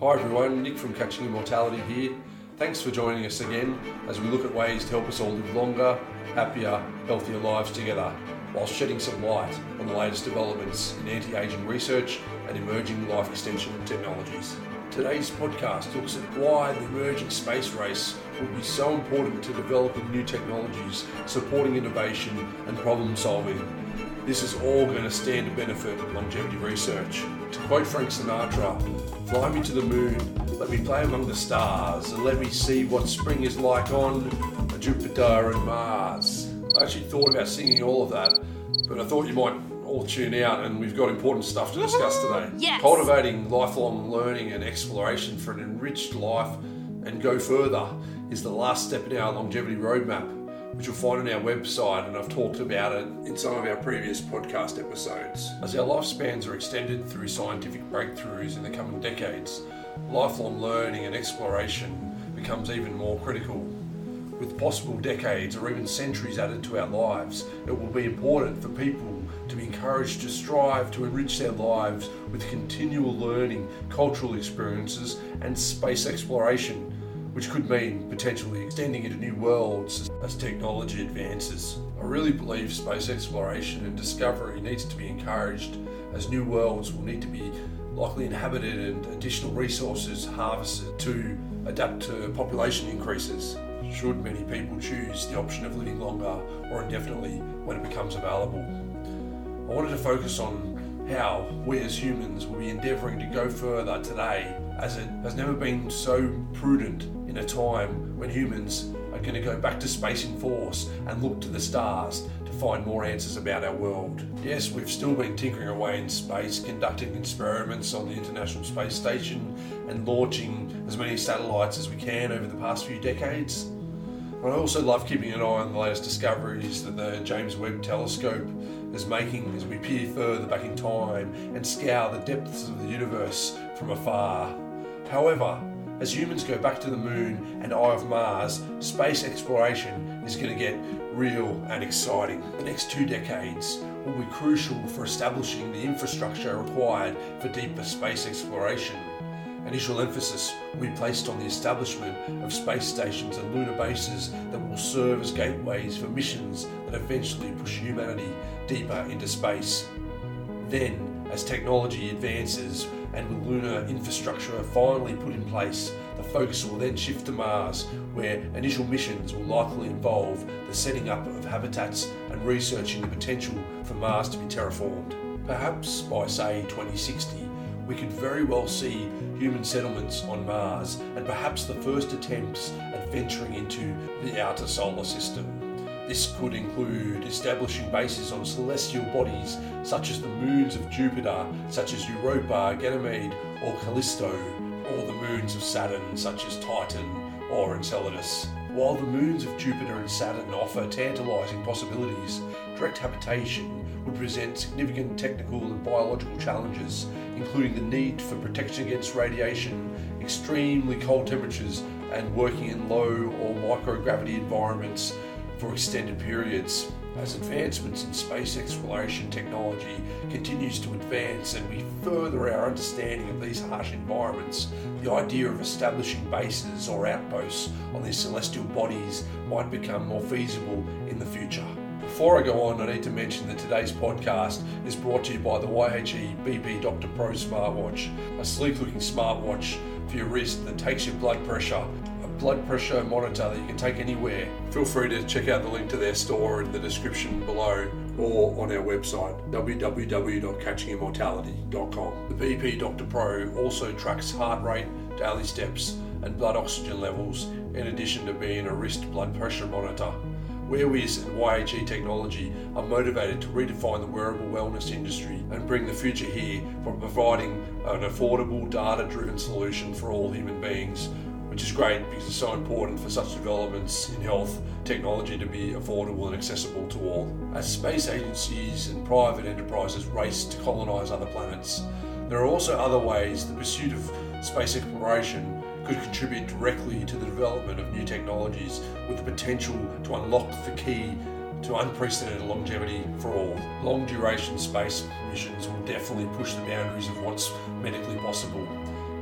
Hi everyone, Nick from Catching Immortality here. Thanks for joining us again as we look at ways to help us all live longer, happier, healthier lives together while shedding some light on the latest developments in anti aging research and emerging life extension technologies. Today's podcast looks at why the emerging space race will be so important to developing new technologies, supporting innovation and problem solving. This is all going to stand to benefit longevity research. To quote Frank Sinatra, fly me to the moon, let me play among the stars, and let me see what spring is like on Jupiter and Mars. I actually thought about singing all of that, but I thought you might all tune out and we've got important stuff to discuss today. Yes. Cultivating lifelong learning and exploration for an enriched life and go further is the last step in our longevity roadmap, which you'll find on our website, and I've talked about it in some of our previous podcast episodes. As our lifespans are extended through scientific breakthroughs in the coming decades, lifelong learning and exploration becomes even more critical with possible decades or even centuries added to our lives, it will be important for people to be encouraged to strive to enrich their lives with continual learning, cultural experiences, and space exploration, which could mean potentially extending into new worlds as technology advances. I really believe space exploration and discovery needs to be encouraged as new worlds will need to be likely inhabited and additional resources harvested to adapt to population increases should many people choose the option of living longer or indefinitely when it becomes available. I wanted to focus on how we as humans will be endeavouring to go further today as it has never been so prudent in a time when humans are going to go back to space in force and look to the stars to find more answers about our world. Yes, we've still been tinkering away in space, conducting experiments on the International Space Station and launching as many satellites as we can over the past few decades. But I also love keeping an eye on the latest discoveries that the James Webb Telescope is making as we peer further back in time and scour the depths of the universe from afar. However, as humans go back to the moon and Eye of Mars, space exploration is going to get real and exciting. The next two decades will be crucial for establishing the infrastructure required for deeper space exploration Initial emphasis will be placed on the establishment of space stations and lunar bases that will serve as gateways for missions that eventually push humanity deeper into space. Then, as technology advances and with lunar infrastructure finally put in place, the focus will then shift to Mars, where initial missions will likely involve the setting up of habitats and researching the potential for Mars to be terraformed. Perhaps by, say, 2060, we could very well see human settlements on Mars and perhaps the first attempts at venturing into the outer solar system. This could include establishing bases on celestial bodies such as the moons of Jupiter, such as Europa, Ganymede, or Callisto, or the moons of Saturn, such as Titan or Enceladus. While the moons of Jupiter and Saturn offer tantalizing possibilities, direct habitation would present significant technical and biological challenges, including the need for protection against radiation, extremely cold temperatures, and working in low or microgravity environments for extended periods. As advancements in space exploration technology continues to advance and we further our understanding of these harsh environments, the idea of establishing bases or outposts on these celestial bodies might become more feasible in the future. Before I go on, I need to mention that today's podcast is brought to you by the YHE BP Dr. Pro smartwatch, a sleek looking smartwatch for your wrist that takes your blood pressure blood pressure monitor that you can take anywhere. Feel free to check out the link to their store in the description below or on our website www.catchingimmortality.com. The BP Dr. Pro also tracks heart rate, daily steps, and blood oxygen levels in addition to being a wrist blood pressure monitor. WearWiz and YHE Technology are motivated to redefine the wearable wellness industry and bring the future here by providing an affordable, data driven solution for all human beings which is great because it's so important for such developments in health technology to be affordable and accessible to all. As space agencies and private enterprises race to colonise other planets, there are also other ways the pursuit of space exploration could contribute directly to the development of new technologies with the potential to unlock the key to unprecedented longevity for all. Long duration space missions will definitely push the boundaries of what's medically possible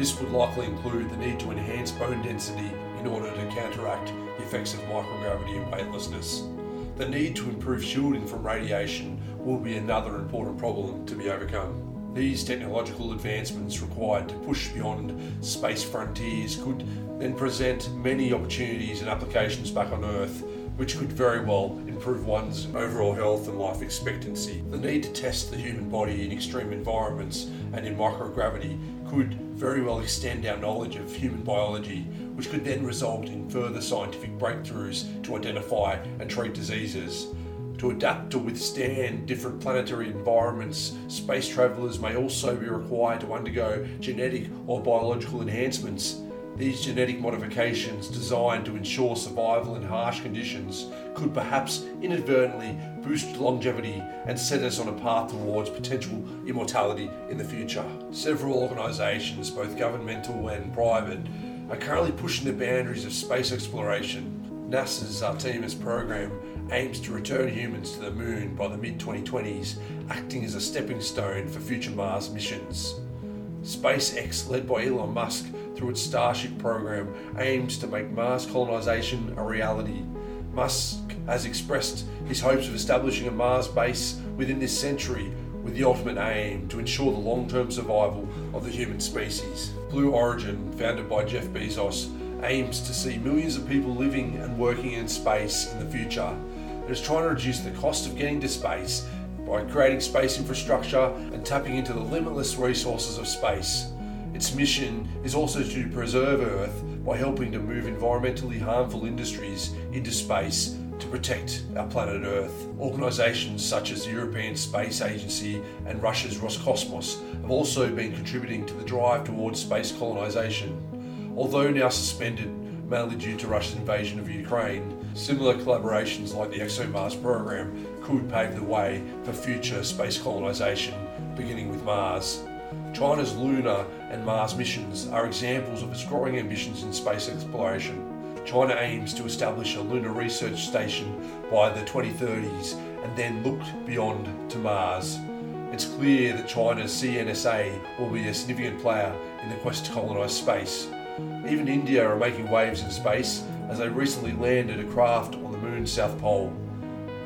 This would likely include the need to enhance bone density in order to counteract the effects of microgravity and weightlessness. The need to improve shielding from radiation will be another important problem to be overcome. These technological advancements required to push beyond space frontiers could then present many opportunities and applications back on Earth, which could very well improve one's overall health and life expectancy. The need to test the human body in extreme environments and in microgravity could very well extend our knowledge of human biology, which could then result in further scientific breakthroughs to identify and treat diseases. To adapt to withstand different planetary environments, space travellers may also be required to undergo genetic or biological enhancements. These genetic modifications, designed to ensure survival in harsh conditions, could perhaps inadvertently boost longevity and set us on a path towards potential immortality in the future. Several organisations, both governmental and private, are currently pushing the boundaries of space exploration. NASA's Artemis program aims to return humans to the moon by the mid 2020s, acting as a stepping stone for future Mars missions. SpaceX, led by Elon Musk through its Starship program, aims to make Mars colonization a reality. Musk has expressed his hopes of establishing a Mars base within this century with the ultimate aim to ensure the long term survival of the human species. Blue Origin, founded by Jeff Bezos, aims to see millions of people living and working in space in the future It is trying to reduce the cost of getting to space by creating space infrastructure and tapping into the limitless resources of space. Its mission is also to preserve Earth by helping to move environmentally harmful industries into space to protect our planet Earth. Organisations such as the European Space Agency and Russia's Roscosmos have also been contributing to the drive towards space colonisation. Although now suspended mainly due to Russia's invasion of Ukraine, Similar collaborations like the ExoMars program could pave the way for future space colonisation, beginning with Mars. China's lunar and Mars missions are examples of its growing ambitions in space exploration. China aims to establish a lunar research station by the 2030s and then look beyond to Mars. It's clear that China's CNSA will be a significant player in the quest to colonise space. Even India are making waves in space as they recently landed a craft on the moon's south pole.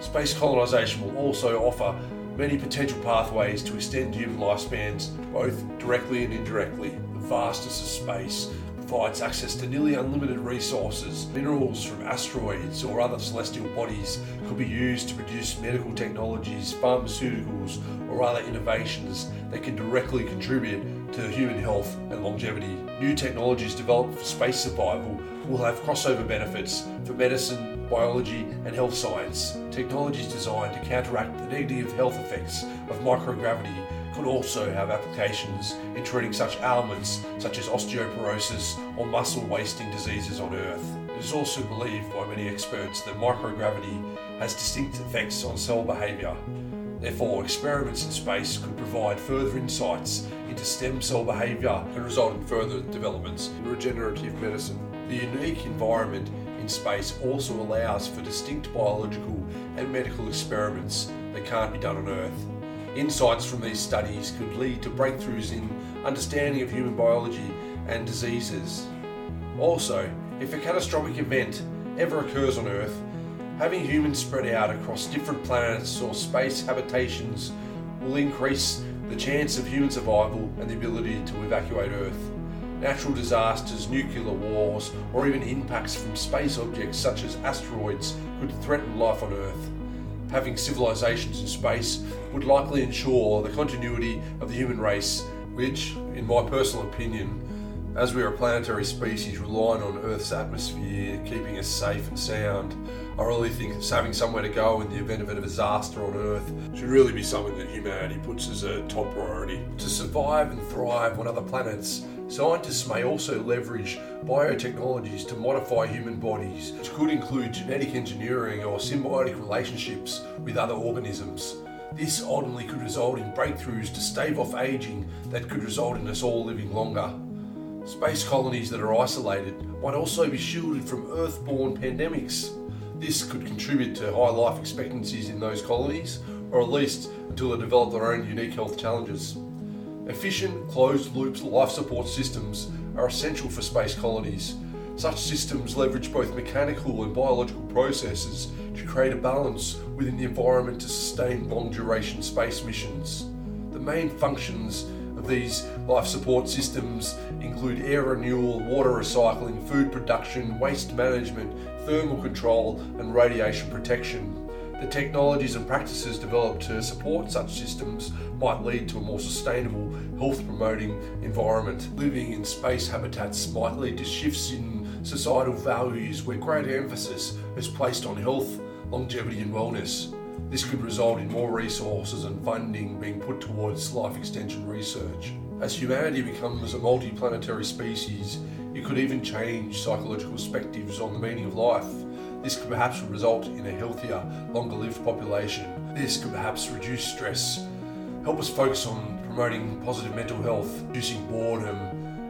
Space colonisation will also offer many potential pathways to extend human lifespans, both directly and indirectly. The vastness of space provides access to nearly unlimited resources. Minerals from asteroids or other celestial bodies could be used to produce medical technologies, pharmaceuticals, or other innovations that can directly contribute to human health and longevity. New technologies developed for space survival will have crossover benefits for medicine, biology, and health science. Technologies designed to counteract the negative health effects of microgravity could also have applications in treating such ailments such as osteoporosis or muscle wasting diseases on Earth. It is also believed by many experts that microgravity has distinct effects on cell behaviour. Therefore, experiments in space could provide further insights into stem cell behaviour and result in further developments in regenerative medicine. The unique environment in space also allows for distinct biological and medical experiments that can't be done on Earth. Insights from these studies could lead to breakthroughs in understanding of human biology and diseases. Also, if a catastrophic event ever occurs on Earth, having humans spread out across different planets or space habitations will increase the chance of human survival and the ability to evacuate Earth. Natural disasters, nuclear wars, or even impacts from space objects such as asteroids could threaten life on Earth having civilizations in space would likely ensure the continuity of the human race, which, in my personal opinion, as we are a planetary species relying on Earth's atmosphere, keeping us safe and sound, I really think having somewhere to go in the event of a disaster on Earth should really be something that humanity puts as a top priority. To survive and thrive on other planets, Scientists may also leverage biotechnologies to modify human bodies, which could include genetic engineering or symbiotic relationships with other organisms. This ultimately could result in breakthroughs to stave off aging that could result in us all living longer. Space colonies that are isolated might also be shielded from Earth born pandemics. This could contribute to high life expectancies in those colonies, or at least until they develop their own unique health challenges. Efficient, closed loop life support systems are essential for space colonies. Such systems leverage both mechanical and biological processes to create a balance within the environment to sustain long duration space missions. The main functions of these life support systems include air renewal, water recycling, food production, waste management, thermal control, and radiation protection. The technologies and practices developed to support such systems might lead to a more sustainable, health promoting environment. Living in space habitats might lead to shifts in societal values where greater emphasis is placed on health, longevity, and wellness. This could result in more resources and funding being put towards life extension research. As humanity becomes a multi-planetary species, it could even change psychological perspectives on the meaning of life. This could perhaps result in a healthier, longer lived population. This could perhaps reduce stress, help us focus on promoting positive mental health, reducing boredom,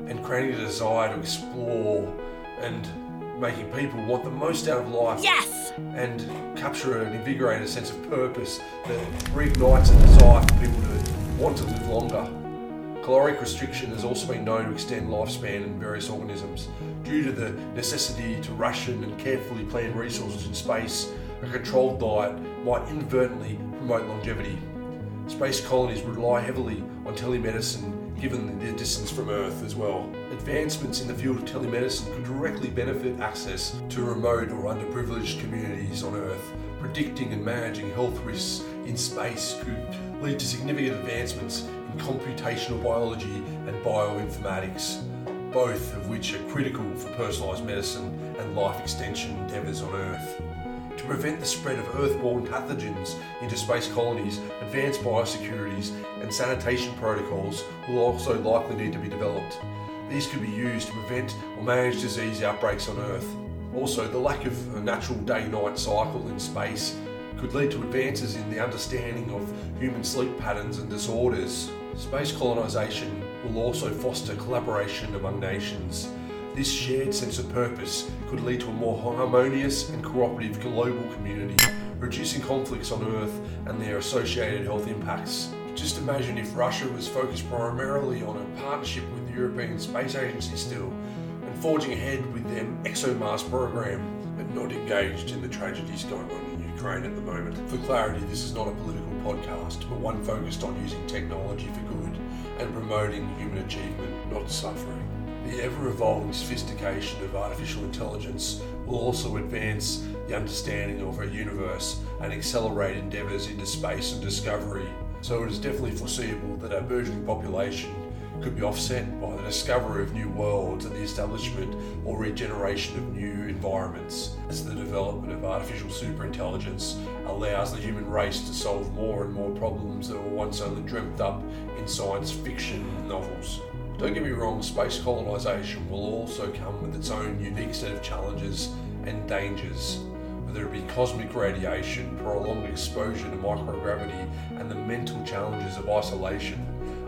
and creating a desire to explore and making people want the most out of life. Yes! And capture and invigorate a sense of purpose that reignites a desire for people to want to live longer. Caloric restriction has also been known to extend lifespan in various organisms. Due to the necessity to ration and carefully plan resources in space, a controlled diet might inadvertently promote longevity. Space colonies would rely heavily on telemedicine given the distance from Earth as well. Advancements in the field of telemedicine could directly benefit access to remote or underprivileged communities on Earth. Predicting and managing health risks in space could lead to significant advancements in computational biology and bioinformatics, both of which are critical for personalised medicine and life extension endeavours on Earth. To prevent the spread of earthborne pathogens into space colonies, advanced biosecurities and sanitation protocols will also likely need to be developed. These could be used to prevent or manage disease outbreaks on Earth. Also, the lack of a natural day night cycle in space could lead to advances in the understanding of human sleep patterns and disorders. Space colonisation will also foster collaboration among nations. This shared sense of purpose could lead to a more harmonious and cooperative global community, reducing conflicts on Earth and their associated health impacts. Just imagine if Russia was focused primarily on a partnership with the European Space Agency still, and forging ahead with their ExoMars program, but not engaged in the tragedies going on in Ukraine at the moment. For clarity, this is not a political podcast, but one focused on using technology for good and promoting human achievement, not suffering. The ever evolving sophistication of artificial intelligence will also advance the understanding of our universe and accelerate endeavours into space and discovery so it is definitely foreseeable that our burgeoning population could be offset by the discovery of new worlds and the establishment or regeneration of new environments as the development of artificial superintelligence allows the human race to solve more and more problems that were once only dreamt up in science fiction novels. Don't get me wrong, space colonisation will also come with its own unique set of challenges and dangers whether it be cosmic radiation, prolonged exposure to microgravity, and the mental challenges of isolation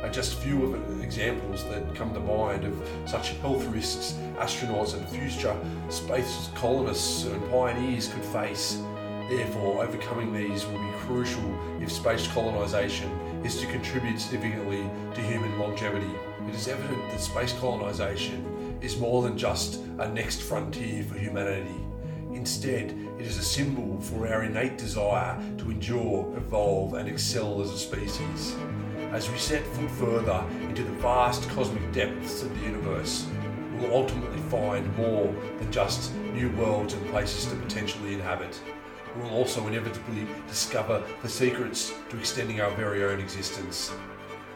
are just few of the examples that come to mind of such health risks astronauts and future space colonists and pioneers could face. Therefore, overcoming these will be crucial if space colonisation is to contribute significantly to human longevity. It is evident that space colonisation is more than just a next frontier for humanity. Instead, it is a symbol for our innate desire to endure, evolve, and excel as a species. As we set foot further into the vast cosmic depths of the universe, we will ultimately find more than just new worlds and places to potentially inhabit. We will also inevitably discover the secrets to extending our very own existence.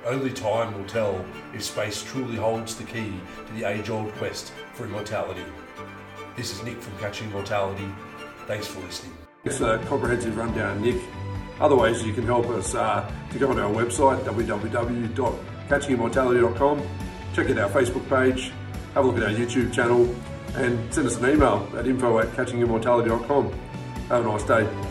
Only time will tell if space truly holds the key to the age old quest for immortality. This is Nick from Catching Immortality. Thanks for listening. It's a comprehensive rundown, Nick. Other ways you can help us uh, to go on our website, www.catchingimmortality.com. Check out our Facebook page, have a look at our YouTube channel, and send us an email at info at catchingimmortality.com. Have a nice day.